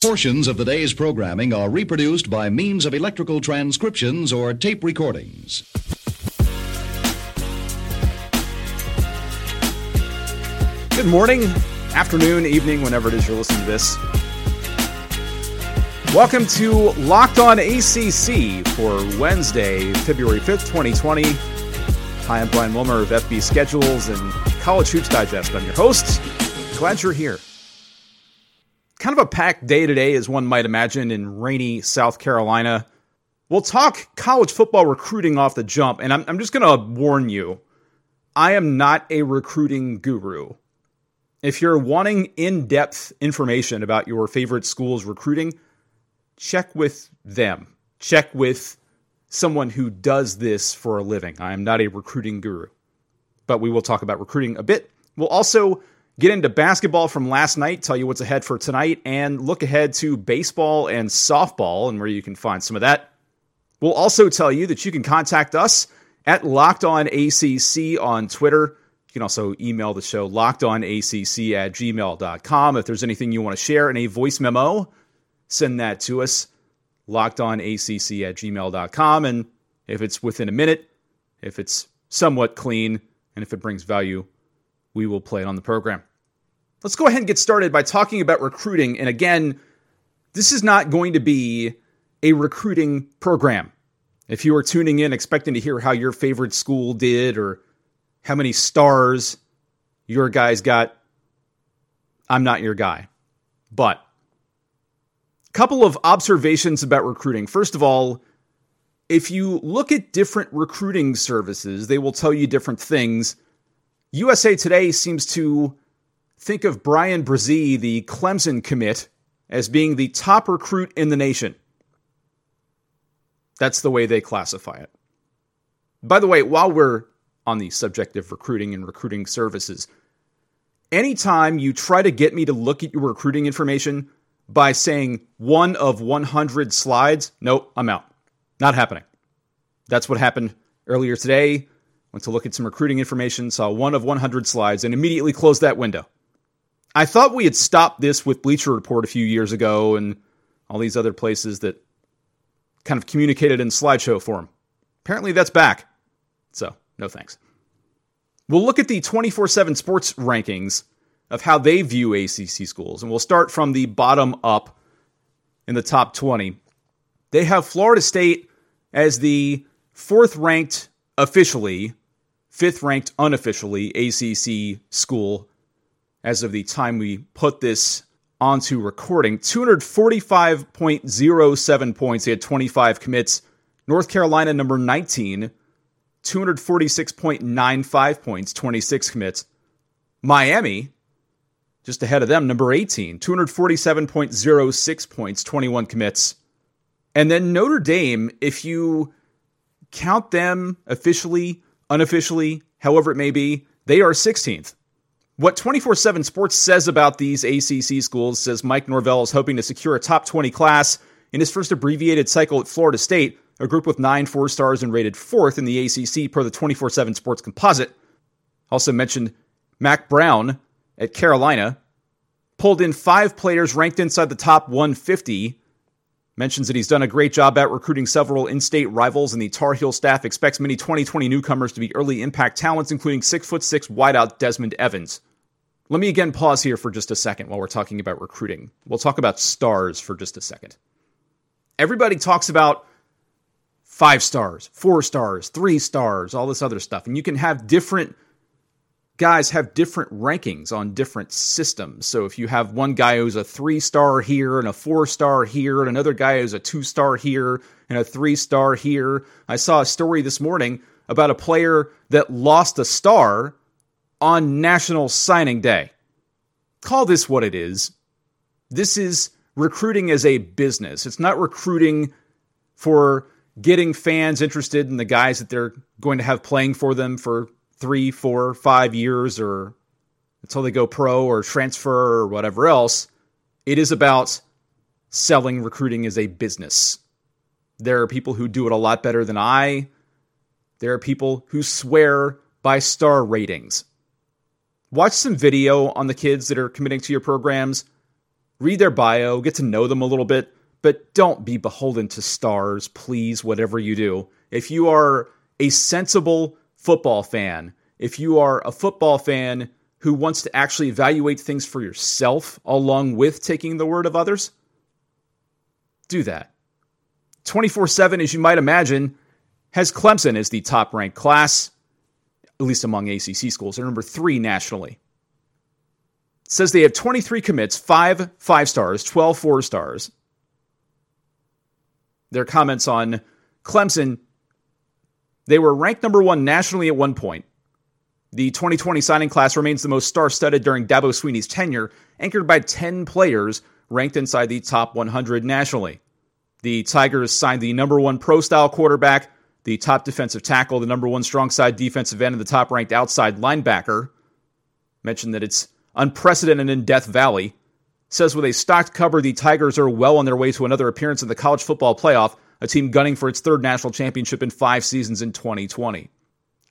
Portions of the day's programming are reproduced by means of electrical transcriptions or tape recordings. Good morning, afternoon, evening, whenever it is you're listening to this. Welcome to Locked On ACC for Wednesday, February 5th, 2020. Hi, I'm Brian Wilmer of FB Schedules and College Hoops Digest. I'm your host. Glad you're here kind of a packed day today, as one might imagine, in rainy South Carolina. We'll talk college football recruiting off the jump, and I'm, I'm just going to warn you I am not a recruiting guru. If you're wanting in depth information about your favorite school's recruiting, check with them. Check with someone who does this for a living. I am not a recruiting guru, but we will talk about recruiting a bit. We'll also get into basketball from last night, tell you what's ahead for tonight, and look ahead to baseball and softball and where you can find some of that. We'll also tell you that you can contact us at Locked On ACC on Twitter. You can also email the show lockedonacc at gmail.com. If there's anything you want to share in a voice memo, send that to us, lockedonacc at gmail.com. And if it's within a minute, if it's somewhat clean, and if it brings value, we will play it on the program. Let's go ahead and get started by talking about recruiting. And again, this is not going to be a recruiting program. If you are tuning in expecting to hear how your favorite school did or how many stars your guys got, I'm not your guy. But a couple of observations about recruiting. First of all, if you look at different recruiting services, they will tell you different things USA Today seems to think of Bryan Bresee, the Clemson commit, as being the top recruit in the nation. That's the way they classify it. By the way, while we're on the subject of recruiting and recruiting services, anytime you try to get me to look at your recruiting information by saying one of 100 slides, nope, I'm out. Not happening. That's what happened earlier today Went to look at some recruiting information, saw one of 100 slides, and immediately closed that window. I thought we had stopped this with Bleacher Report a few years ago and all these other places that kind of communicated in slideshow form. Apparently that's back. So, no thanks. We'll look at the 24 7 sports rankings of how they view ACC schools, and we'll start from the bottom up in the top 20. They have Florida State as the fourth ranked officially fifth ranked unofficially ACC school as of the time we put this onto recording. 245.07 points. They had 25 commits. North Carolina, number 19, 246.95 points, 26 commits. Miami, just ahead of them, number 18, 247.06 points, 21 commits. And then Notre Dame, if you count them officially unofficially, however it may be, they are 16th. What 24 7 Sports says about these ACC schools says Mike Norvell is hoping to secure a top 20 class in his first abbreviated cycle at Florida State, a group with nine four stars and rated fourth in the ACC per the 24 7 Sports composite. Also mentioned Mack Brown at Carolina, pulled in five players ranked inside the top 150 mentions that he's done a great job at recruiting several in state rivals, and the Tar Heel staff expects many 2020 newcomers to be early impact talents, including six foot six wideout Desmond Evans. Let me again pause here for just a second while we're talking about recruiting. We'll talk about stars for just a second. Everybody talks about five stars, four stars, three stars, all this other stuff, and you can have different guys have different rankings on different systems. So if you have one guy who's a three star here and a four star here, and another guy who's a two star here and a three star here, I saw a story this morning about a player that lost a star on National Signing Day. Call this what it is. This is recruiting as a business. It's not recruiting for getting fans interested in the guys that they're going to have playing for them for three, four, five years or until they go pro or transfer or whatever else. It is about selling recruiting as a business. There are people who do it a lot better than I. There are people who swear by star ratings. Watch some video on the kids that are committing to your programs. read their bio, get to know them a little bit, but don't be beholden to stars, please, whatever you do. If you are a sensible football fan, if you are a football fan who wants to actually evaluate things for yourself along with taking the word of others, do that. 24 7, as you might imagine, has Clemson as the top ranked class, at least among ACC schools. They're number three nationally. It says they have 23 commits, five five stars, 12 four stars. Their comments on Clemson, they were ranked number one nationally at one point. The 2020 signing class remains the most star studded during Dabo Swinney's tenure, anchored by 10 players ranked inside the top 100 nationally. The Tigers signed the number one pro style quarterback, the top defensive tackle, the number one strong side defensive end, and the top ranked outside linebacker. Mentioned that it's unprecedented in Death Valley. Says with a stocked cover, the Tigers are well on their way to another appearance in the college football playoff, a team gunning for its third national championship in five seasons in 2020.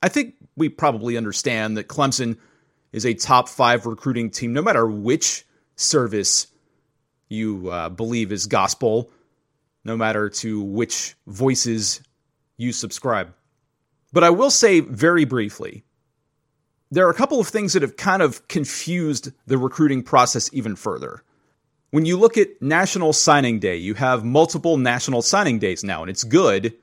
I think we probably understand that Clemson is a top five recruiting team, no matter which service you uh, believe is gospel, no matter to which voices you subscribe. But I will say very briefly there are a couple of things that have kind of confused the recruiting process even further. When you look at National Signing Day, you have multiple National Signing Days now, and it's good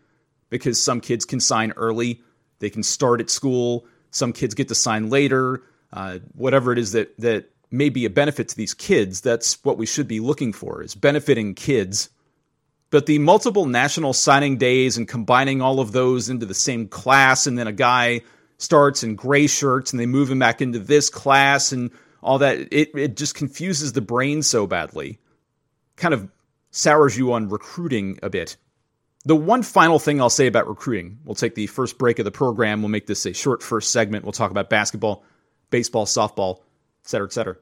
because some kids can sign early, they can start at school. Some kids get to sign later. Uh, whatever it is that that may be a benefit to these kids, that's what we should be looking for is benefiting kids. But the multiple national signing days and combining all of those into the same class, and then a guy starts in gray shirts and they move him back into this class and all that, it, it just confuses the brain so badly. Kind of sours you on recruiting a bit. The one final thing I'll say about recruiting, we'll take the first break of the program. We'll make this a short first segment. We'll talk about basketball, baseball, softball, et cetera, et cetera.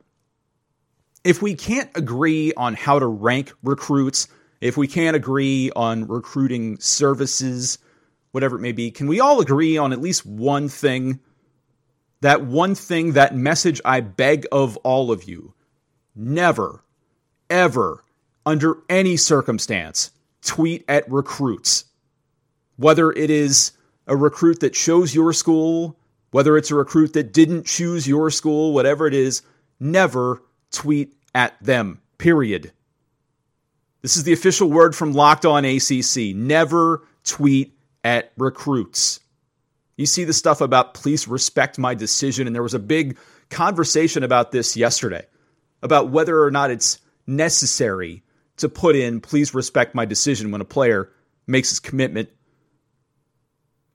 If we can't agree on how to rank recruits, if we can't agree on recruiting services, whatever it may be, can we all agree on at least one thing? That one thing, that message I beg of all of you never, ever, under any circumstance, tweet at recruits. Whether it is a recruit that chose your school, whether it's a recruit that didn't choose your school, whatever it is, never tweet at them. Period. This is the official word from Locked On ACC. Never tweet at recruits. You see the stuff about please respect my decision, and there was a big conversation about this yesterday about whether or not it's necessary to put in please respect my decision when a player makes his commitment.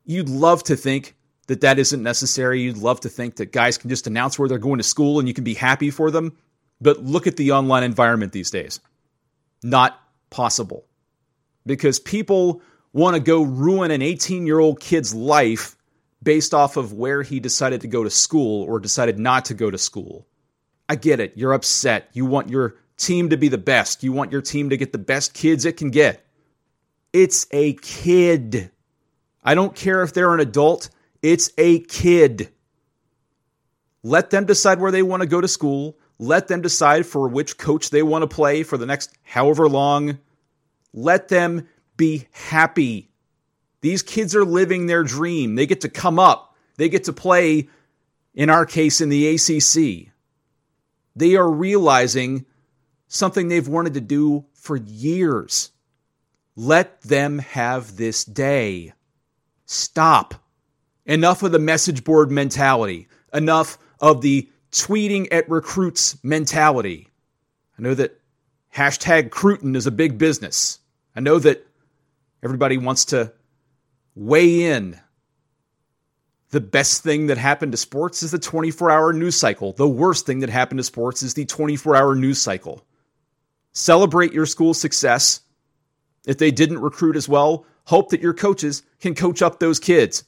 You'd love to think that that isn't necessary. You'd love to think that guys can just announce where they're going to school and you can be happy for them. But look at the online environment these days. Not possible. Because people want to go ruin an 18 year old kid's life based off of where he decided to go to school or decided not to go to school. I get it. You're upset. You want your team to be the best. You want your team to get the best kids it can get. It's a kid. I don't care if they're an adult, it's a kid. Let them decide where they want to go to school. Let them decide for which coach they want to play for the next however long. Let them be happy. These kids are living their dream. They get to come up, they get to play, in our case, in the ACC. They are realizing something they've wanted to do for years. Let them have this day. Stop. Enough of the message board mentality. Enough of the tweeting at recruits mentality. I know that hashtag Cruton is a big business. I know that everybody wants to weigh in. The best thing that happened to sports is the 24 hour news cycle. The worst thing that happened to sports is the 24 hour news cycle. Celebrate your school's success. If they didn't recruit as well, hope that your coaches can coach up those kids.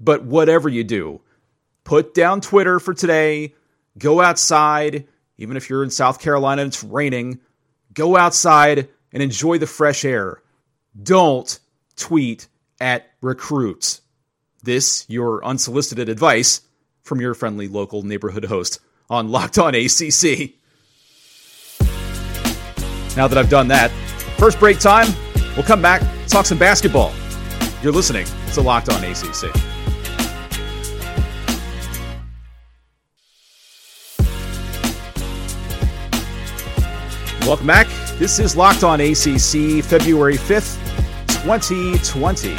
But whatever you do, put down Twitter for today, go outside, even if you're in South Carolina and it's raining, go outside and enjoy the fresh air. Don't tweet at recruits. This, your unsolicited advice from your friendly local neighborhood host on Locked On ACC. Now that I've done that, first break time, we'll come back, talk some basketball. You're listening to Locked On ACC. Welcome back. This is Locked On ACC, February 5th, 2020.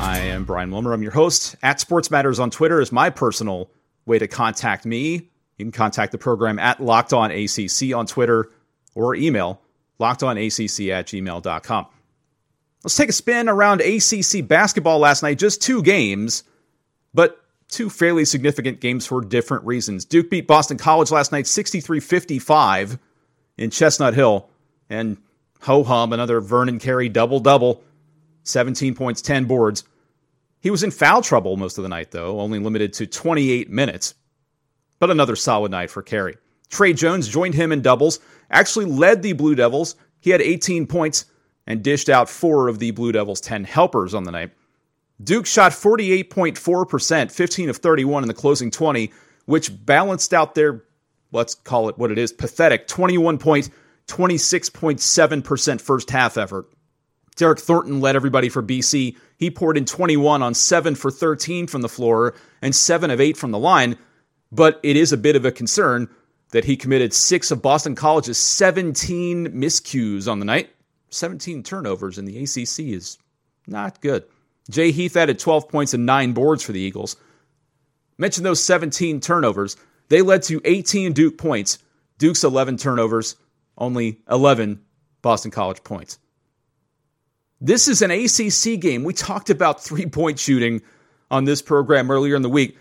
I am Brian Wilmer. I'm your host. At Sports Matters on Twitter is my personal way to contact me. You can contact the program at Locked On ACC on Twitter or email lockedonacc at gmail.com. Let's take a spin around ACC basketball last night. Just two games, but two fairly significant games for different reasons. Duke beat Boston College last night 63 55 in Chestnut Hill. And ho hum, another Vernon Carey double double, 17 points, 10 boards. He was in foul trouble most of the night, though, only limited to 28 minutes. But another solid night for Carey. Tre Jones joined him in doubles, actually led the Blue Devils. He had 18 points and dished out four of the Blue Devils' 10 helpers on the night. Duke shot 48.4%, 15 of 31 in the closing 20, which balanced out their let's call it what it is, pathetic 21 point, 26.7% first half effort. Derryck Thornton led everybody for BC. He poured in 21 on 7 for 13 from the floor and 7 of 8 from the line. But it is a bit of a concern that he committed 6 of Boston College's 17 miscues on the night. 17 turnovers in the ACC is not good. Jay Heath added 12 points and 9 boards for the Eagles. Mention those 17 turnovers. They led to 18 Duke points. Duke's 11 turnovers, only 11 Boston College points. This is an ACC game. We talked about three point shooting on this program earlier in the week.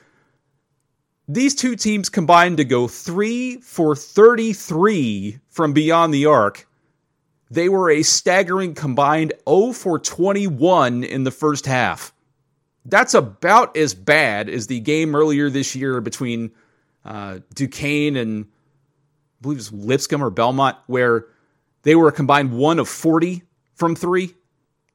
These two teams combined to go 3 for 33 from beyond the arc. They were a staggering combined 0 for 21 in the first half. That's about as bad as the game earlier this year between uh, Duquesne and believe it was Lipscomb or Belmont, where they were a combined one of 40 from three.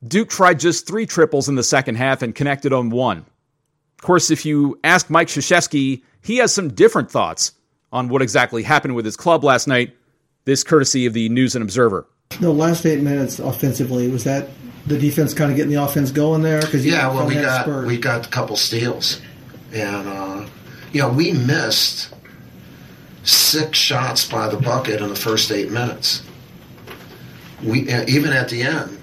Duke tried just three triples in the second half and connected on one. Of course, if you ask Mike Krzyzewski, he has some different thoughts on what exactly happened with his club last night. This courtesy of the News and Observer. The last eight minutes offensively was that the defense kind of getting the offense going there because yeah, well we got spurt. we got a couple steals, and uh, you know, we missed six shots by the bucket in the first eight minutes. We uh, even at the end,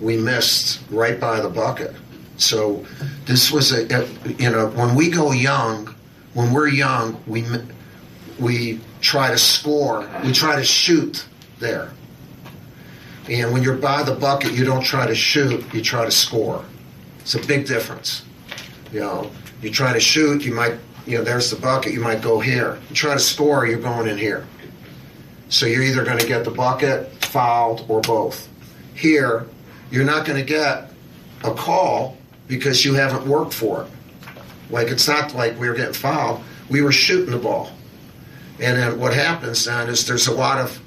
we missed right by the bucket. So this was a, you know when we go young, when we're young, we we try to score, we try to shoot there. And when you're by the bucket, you don't try to shoot, you try to score. It's a big difference. You know, you try to shoot, you might you know, there's the bucket, you might go here. You try to score, you're going in here. So you're either going to get the bucket, fouled, or both. Here, you're not going to get a call because you haven't worked for it. Like, it's not like we were getting fouled, we were shooting the ball. And then what happens then is there's a lot of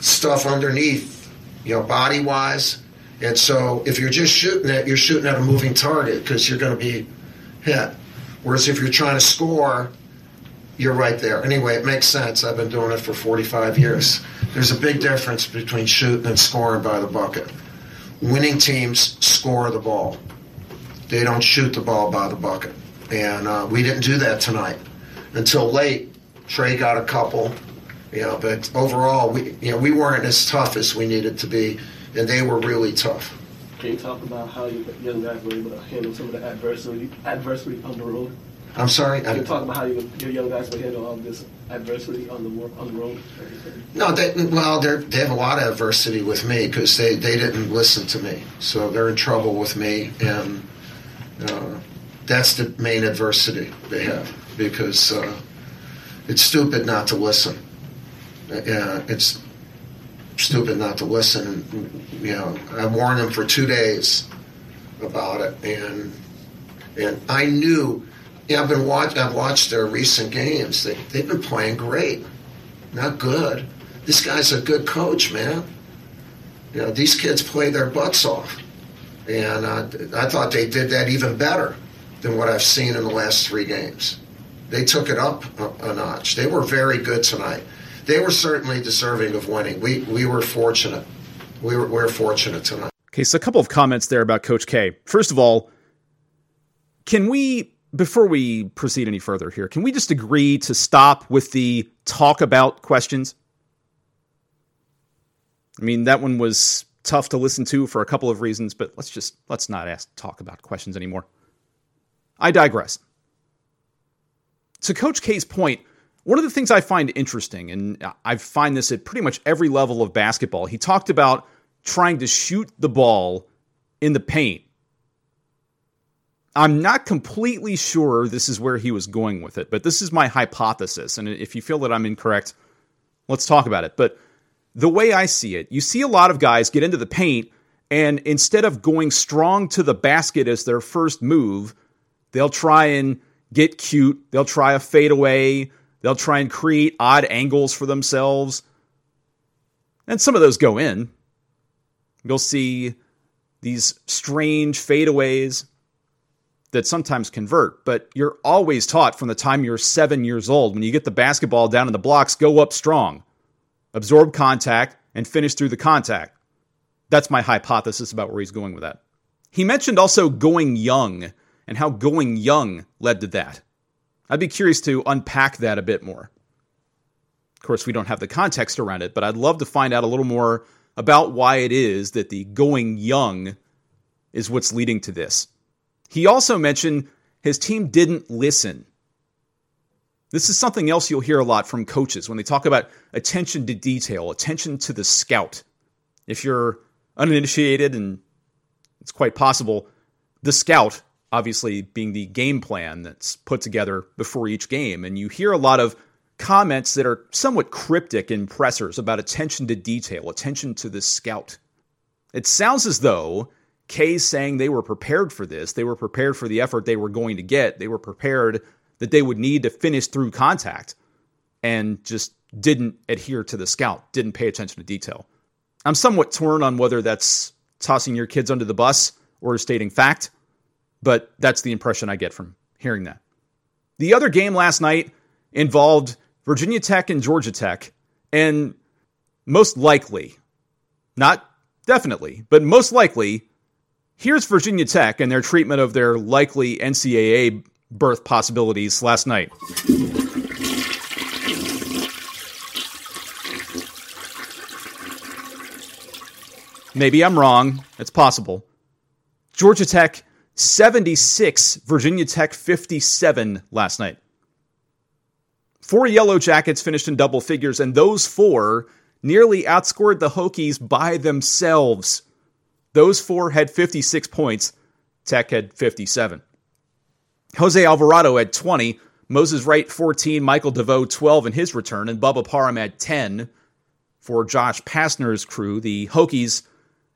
stuff underneath, you know, body wise. And so if you're just shooting it, you're shooting at a moving target because you're going to be hit. Whereas if you're trying to score, you're right there. Anyway, it makes sense. I've been doing it for 45 years. There's a big difference between shooting and scoring by the bucket. Winning teams score the ball. They don't shoot the ball by the bucket. And uh, we didn't do that tonight. Until late, Tre got a couple. You know, but overall, we you know we weren't as tough as we needed to be, and they were really tough. Can you talk about how you young guys were able to handle some of the adversity adversity on the road? I'm sorry. Can you talk about how you, your young guys will handle all this adversity on the on the road? No, they, well, they they have a lot of adversity with me because they, they didn't listen to me, so they're in trouble with me, and uh, that's the main adversity they have because uh, it's stupid not to listen. Uh, it's stupid not to listen. You know, I warned them for two days about it, and and I knew. Yeah, I've been watch. I've watched their recent games. They they've been playing great, not good. This guy's a good coach, man. You know, these kids play their butts off, and uh, I thought they did that even better than what I've seen in the last three games. They took it up a, a notch. They were very good tonight. They were certainly deserving of winning. We we were fortunate. We were we were fortunate tonight. Okay, so a couple of comments there about Coach K. First of all, can we before we proceed any further here, can we just agree to stop with the talk about questions? I mean, that one was tough to listen to for a couple of reasons, but let's just let's not ask talk about questions anymore. I digress. To Coach K's point, one of the things I find interesting, and I find this at pretty much every level of basketball, he talked about trying to shoot the ball in the paint. I'm not completely sure this is where he was going with it, but this is my hypothesis. And if you feel that I'm incorrect, let's talk about it. But the way I see it, you see a lot of guys get into the paint, and instead of going strong to the basket as their first move, they'll try and get cute. They'll try a fadeaway. They'll try and create odd angles for themselves. And some of those go in. You'll see these strange fadeaways that sometimes convert, but you're always taught from the time you're seven years old when you get the basketball down in the blocks, go up strong absorb contact, and finish through the contact. That's my hypothesis about where he's going with that. He mentioned also going young and how going young led to that. I'd be curious to unpack that a bit more. Of course, we don't have the context around it, but I'd love to find out a little more about why it is that the going young is what's leading to this. He also mentioned his team didn't listen. This is something else you'll hear a lot from coaches when they talk about attention to detail, attention to the scout. If you're uninitiated, and it's quite possible, the scout, obviously being the game plan that's put together before each game, and you hear a lot of comments that are somewhat cryptic in pressers about attention to detail, attention to the scout. It sounds as though K's saying they were prepared for this. They were prepared for the effort they were going to get. They were prepared that they would need to finish through contact and just didn't adhere to the scout, didn't pay attention to detail. I'm somewhat torn on whether that's tossing your kids under the bus or stating fact, but that's the impression I get from hearing that. The other game last night involved Virginia Tech and Georgia Tech, and most likely, not definitely, but most likely, here's Virginia Tech and their treatment of their likely NCAA berth possibilities last night. Maybe I'm wrong. It's possible. Georgia Tech 76, Virginia Tech 57 last night. Four Yellow Jackets finished in double figures, and those four nearly outscored the Hokies by themselves. Those four had 56 points. Tech had 57. Jose Alvarado had 20, Moses Wright 14, Michael DeVoe 12 in his return, and Bubba Parham at 10 for Josh Pastner's crew. The Hokies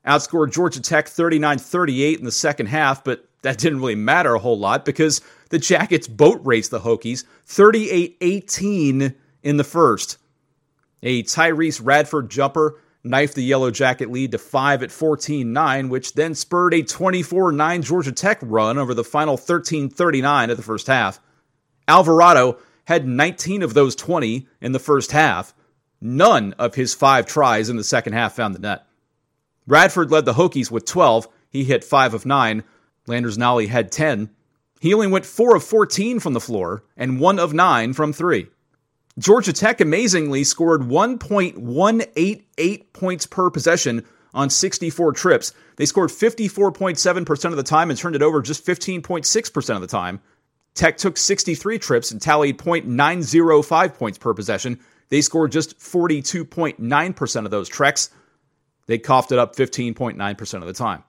outscored Georgia Tech 39 38 in the second half, but that didn't really matter a whole lot because the Jackets boat raced the Hokies 38 18 in the first. A Tyrece Radford jumper knifed the Yellow Jacket lead to 5 at 14 9, which then spurred a 24 9 Georgia Tech run over the final 13 39 of the first half. Alvarado had 19 of those 20 in the first half. None of his five tries in the second half found the net. Radford led the Hokies with 12. He hit 5 of 9. Landers Nolley had 10. He only went 4 of 14 from the floor and 1 of 9 from 3. Georgia Tech amazingly scored 1.188 points per possession on 64 trips. They scored 54.7% of the time and turned it over just 15.6% of the time. Tech took 63 trips and tallied .905 points per possession. They scored just 42.9% of those treks. They coughed it up 15.9% of the time.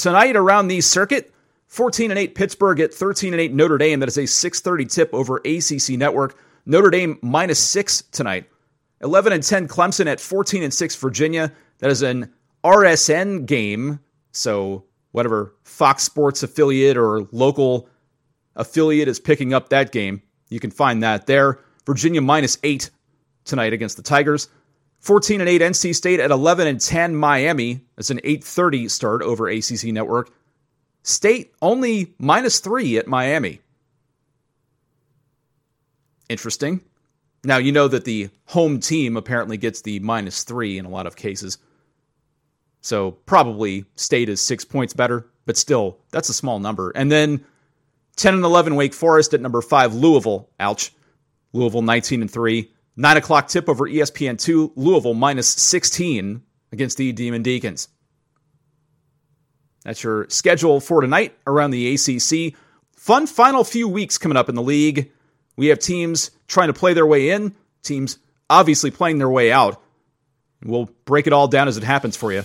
Tonight around the circuit, 14 and 8 Pittsburgh at 13 and 8 Notre Dame. That is a 6:30 tip over ACC Network. Notre Dame minus 6 tonight. 11 and 10 Clemson at 14 and 6 Virginia. That is an RSN game. So whatever Fox Sports affiliate or local affiliate is picking up that game, you can find that there. Virginia minus 8 tonight against the Tigers. 14 and 8 NC State at 11 and 10 Miami. That's an 8:30 start over ACC Network. State only minus three at Miami. Interesting. Now, you know that the home team apparently gets the minus three in a lot of cases. So probably state is six points better, but still, that's a small number. And then 10 and 11 Wake Forest at number five, Louisville. Ouch. Louisville 19 and 3. Nine o'clock tip over ESPN2, Louisville minus 16 against the Demon Deacons. That's your schedule for tonight around the ACC. Fun final few weeks coming up in the league. We have teams trying to play their way in, teams obviously playing their way out. We'll break it all down as it happens for you.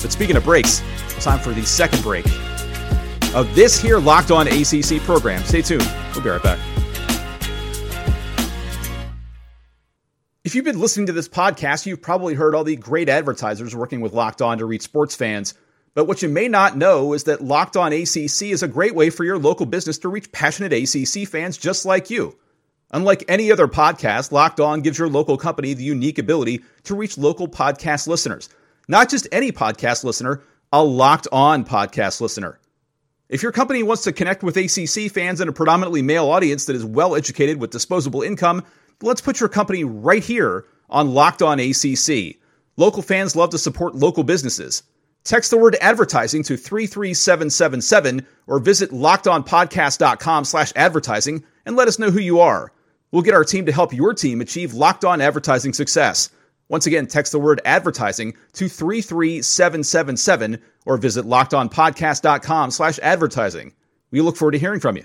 But speaking of breaks, time for the second break of this here Locked On ACC program. Stay tuned. We'll be right back. If you've been listening to this podcast, you've probably heard all the great advertisers working with Locked On to reach sports fans. But what you may not know is that Locked On ACC is a great way for your local business to reach passionate ACC fans just like you. Unlike any other podcast, Locked On gives your local company the unique ability to reach local podcast listeners. Not just any podcast listener, a Locked On podcast listener. If your company wants to connect with ACC fans in a predominantly male audience that is well educated with disposable income, let's put your company right here on Locked On ACC. Local fans love to support local businesses. Text the word advertising to 33777 or visit lockedonpodcast.com slash advertising and let us know who you are. We'll get our team to help your team achieve locked on advertising success. Once again, text the word advertising to 33777 or visit lockedonpodcast.com slash advertising. We look forward to hearing from you.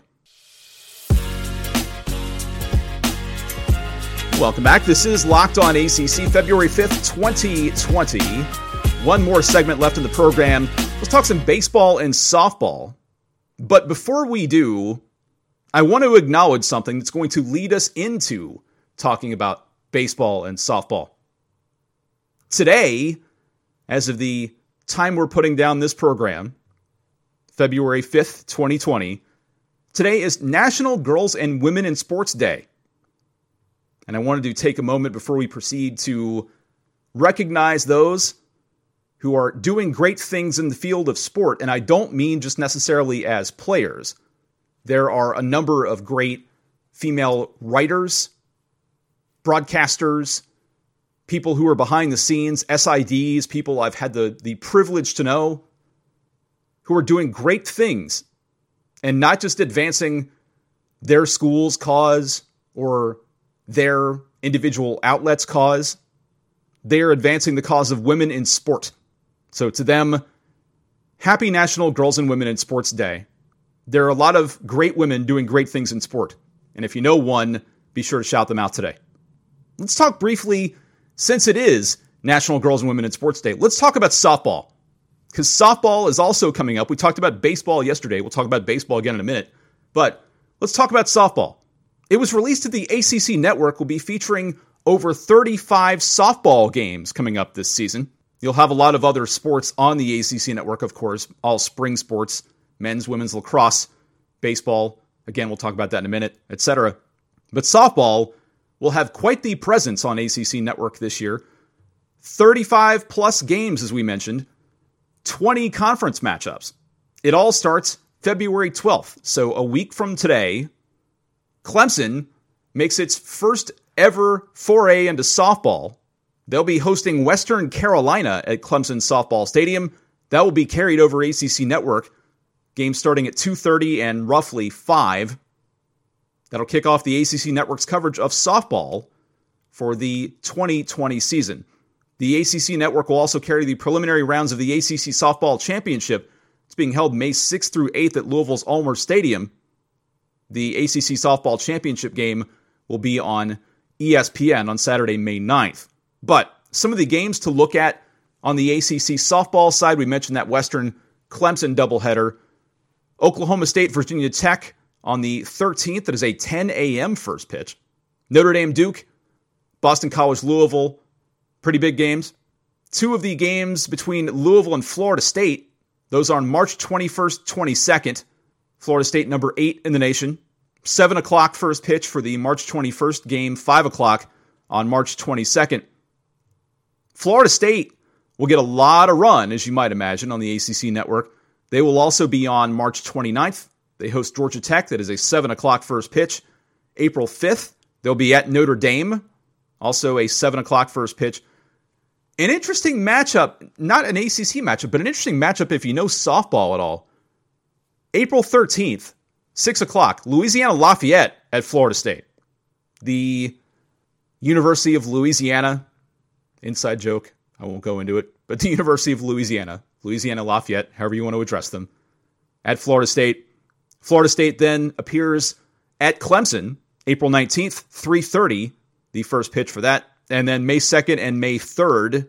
Welcome back. This is Locked On ACC, February 5th, 2020. One more segment left in the program. Let's talk some baseball and softball. But before we do, I want to acknowledge something that's going to lead us into talking about baseball and softball. Today, as of the time we're putting down this program, February 5th, 2020, today is National Girls and Women in Sports Day. And I wanted to take a moment before we proceed to recognize those who are doing great things in the field of sport. And I don't mean just necessarily as players. There are a number of great female writers, broadcasters, people who are behind the scenes, SIDs, people I've had the, the privilege to know, who are doing great things and not just advancing their school's cause or their individual outlets' cause. They're advancing the cause of women in sport. So to them, happy National Girls and Women in Sports Day. There are a lot of great women doing great things in sport. And if you know one, be sure to shout them out today. Let's talk briefly, since it is National Girls and Women in Sports Day, let's talk about softball. Because softball is also coming up. We talked about baseball yesterday. We'll talk about baseball again in a minute. But let's talk about softball. It was released that the ACC network will be featuring over 35 softball games coming up this season. You'll have a lot of other sports on the ACC network, of course, all spring sports, men's, women's lacrosse, baseball. Again, we'll talk about that in a minute, etc. But softball will have quite the presence on ACC network this year. 35 plus games, as we mentioned, 20 conference matchups. It all starts February 12th. So a week from today, Clemson makes its first ever foray into softball. They'll be hosting Western Carolina at Clemson Softball Stadium. That will be carried over ACC Network. Game starting at 2:30 and roughly 5. That'll kick off the ACC Network's coverage of softball for the 2020 season. The ACC Network will also carry the preliminary rounds of the ACC Softball Championship. It's being held May 6th through 8th at Louisville's Ulmer Stadium. The ACC Softball Championship game will be on ESPN on Saturday, May 9th. But some of the games to look at on the ACC softball side, we mentioned that Western Clemson doubleheader. Oklahoma State, Virginia Tech on the 13th. That is a 10 a.m. first pitch. Notre Dame Duke, Boston College Louisville, pretty big games. Two of the games between Louisville and Florida State, those are on March 21st, 22nd. Florida State, number eight in the nation. 7 o'clock first pitch for the March 21st game, 5 o'clock on March 22nd. Florida State will get a lot of run, as you might imagine, on the ACC network. They will also be on March 29th. They host Georgia Tech. That is a 7 o'clock first pitch. April 5th, They'll be at Notre Dame, also a 7 o'clock first pitch. An interesting matchup, not an ACC matchup, but an interesting matchup if you know softball at all. April 13th, 6 o'clock, Louisiana Lafayette at Florida State. The University of Louisiana, inside joke, I won't go into it, but the University of Louisiana, Louisiana Lafayette, however you want to address them, at Florida State. Florida State then appears at Clemson, April 19th, 3:30, the first pitch for that. And then May 2nd and May 3rd,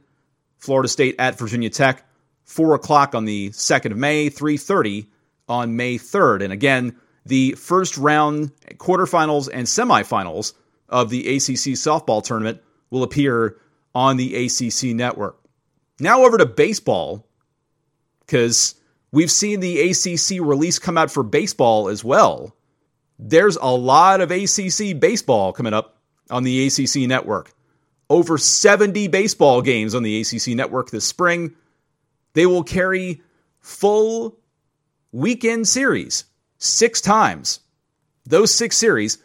Florida State at Virginia Tech, 4 o'clock on the 2nd of May, 3.30 on May 3rd. And again, the first round quarterfinals and semifinals of the ACC softball tournament will appear on the ACC network. Now over to baseball, because we've seen the ACC release come out for baseball as well. There's a lot of ACC baseball coming up on the ACC network. Over 70 baseball games on the ACC network this spring. They will carry full weekend series six times. Those six series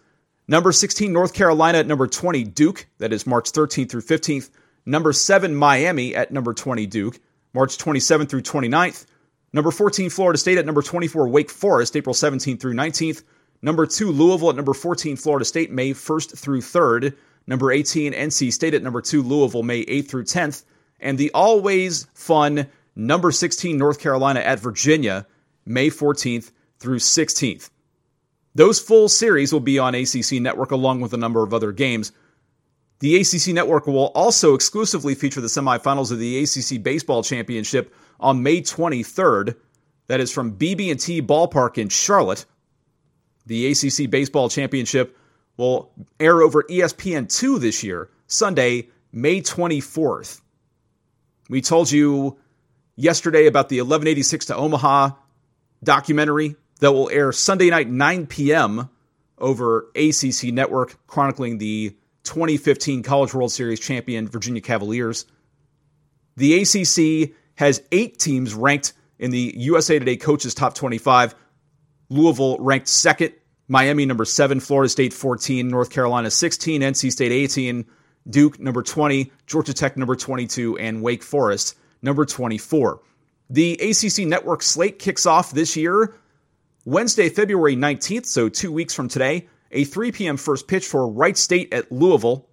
number 16, North Carolina at number 20, Duke, that is March 13th through 15th. Number 7, Miami at number 20, Duke, March 27th through 29th. Number 14, Florida State at number 24, Wake Forest, April 17th through 19th. Number 2, Louisville at number 14, Florida State, May 1st through 3rd. Number 18, NC State at number 2, Louisville, May 8th through 10th. And the always fun number 16, North Carolina at Virginia, May 14th through 16th. Those full series will be on ACC Network along with a number of other games. The ACC Network will also exclusively feature the semifinals of the ACC Baseball Championship on May 23rd. That is from BB&T Ballpark in Charlotte. The ACC Baseball Championship will air over ESPN2 this year, Sunday, May 24th. We told you yesterday about the 1186 to Omaha documentary that will air Sunday night 9 p.m. over ACC Network, chronicling the 2015 College World Series champion Virginia Cavaliers. The ACC has eight teams ranked in the USA Today Coaches Top 25. Louisville ranked second, Miami number seven, Florida State 14, North Carolina 16, NC State 18, Duke number 20, Georgia Tech number 22, and Wake Forest number 24. The ACC Network slate kicks off this year Wednesday, February 19th, so two weeks from today, a 3 p.m. first pitch for Wright State at Louisville.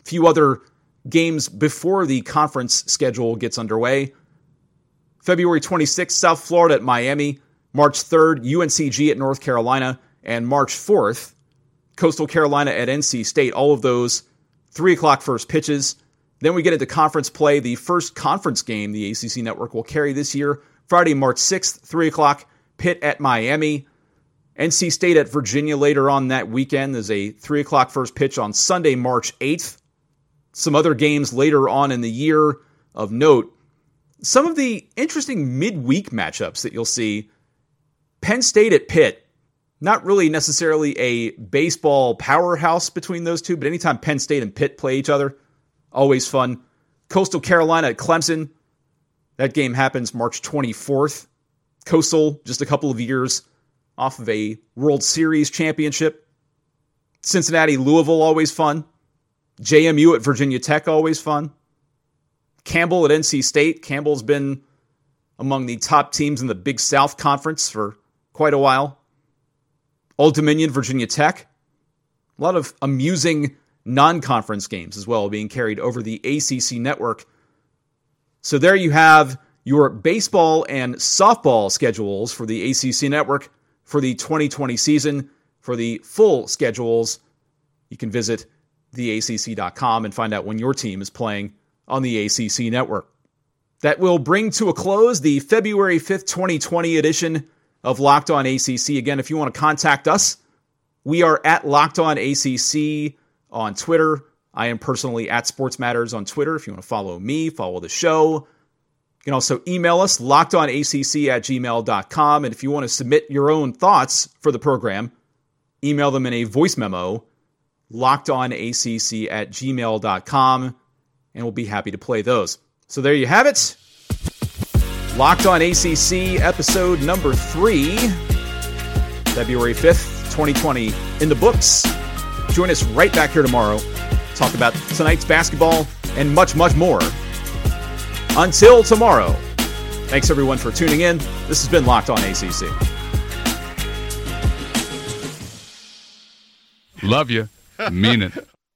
A few other games before the conference schedule gets underway. February 26th, South Florida at Miami. March 3rd, UNCG at North Carolina. And March 4th, Coastal Carolina at NC State. All of those 3 o'clock first pitches. Then we get into conference play. The first conference game the ACC network will carry this year, Friday, March 6th, 3 o'clock. Pitt at Miami. NC State at Virginia later on that weekend. There's a 3 o'clock first pitch on Sunday, March 8th. Some other games later on in the year of note. Some of the interesting midweek matchups that you'll see Penn State at Pitt. Not really necessarily a baseball powerhouse between those two, but anytime Penn State and Pitt play each other, always fun. Coastal Carolina at Clemson. That game happens March 24th. Coastal, just a couple of years off of a World Series championship. Cincinnati, Louisville, always fun. JMU at Virginia Tech, always fun. Campbell at NC State. Campbell's been among the top teams in the Big South Conference for quite a while. Old Dominion, Virginia Tech. A lot of amusing non conference games as well being carried over the ACC network. So there you have your baseball and softball schedules for the ACC network for the 2020 season. For the full schedules, you can visit theacc.com and find out when your team is playing on the ACC network. That will bring to a close the February 5th, 2020 edition of Locked On ACC. Again, if you want to contact us, we are at Locked On ACC on Twitter. I am personally at Sports Matters on Twitter. If you want to follow me, follow the show, you can also email us, lockedonacc at gmail.com. And if you want to submit your own thoughts for the program, email them in a voice memo, lockedonacc at gmail.com, and we'll be happy to play those. So there you have it. Locked on ACC, episode number three, February 5th, 2020, in the books. Join us right back here tomorrow. Talk about tonight's basketball and much, much more. Until tomorrow, thanks everyone for tuning in. This has been Locked On ACC. Love you. Mean it.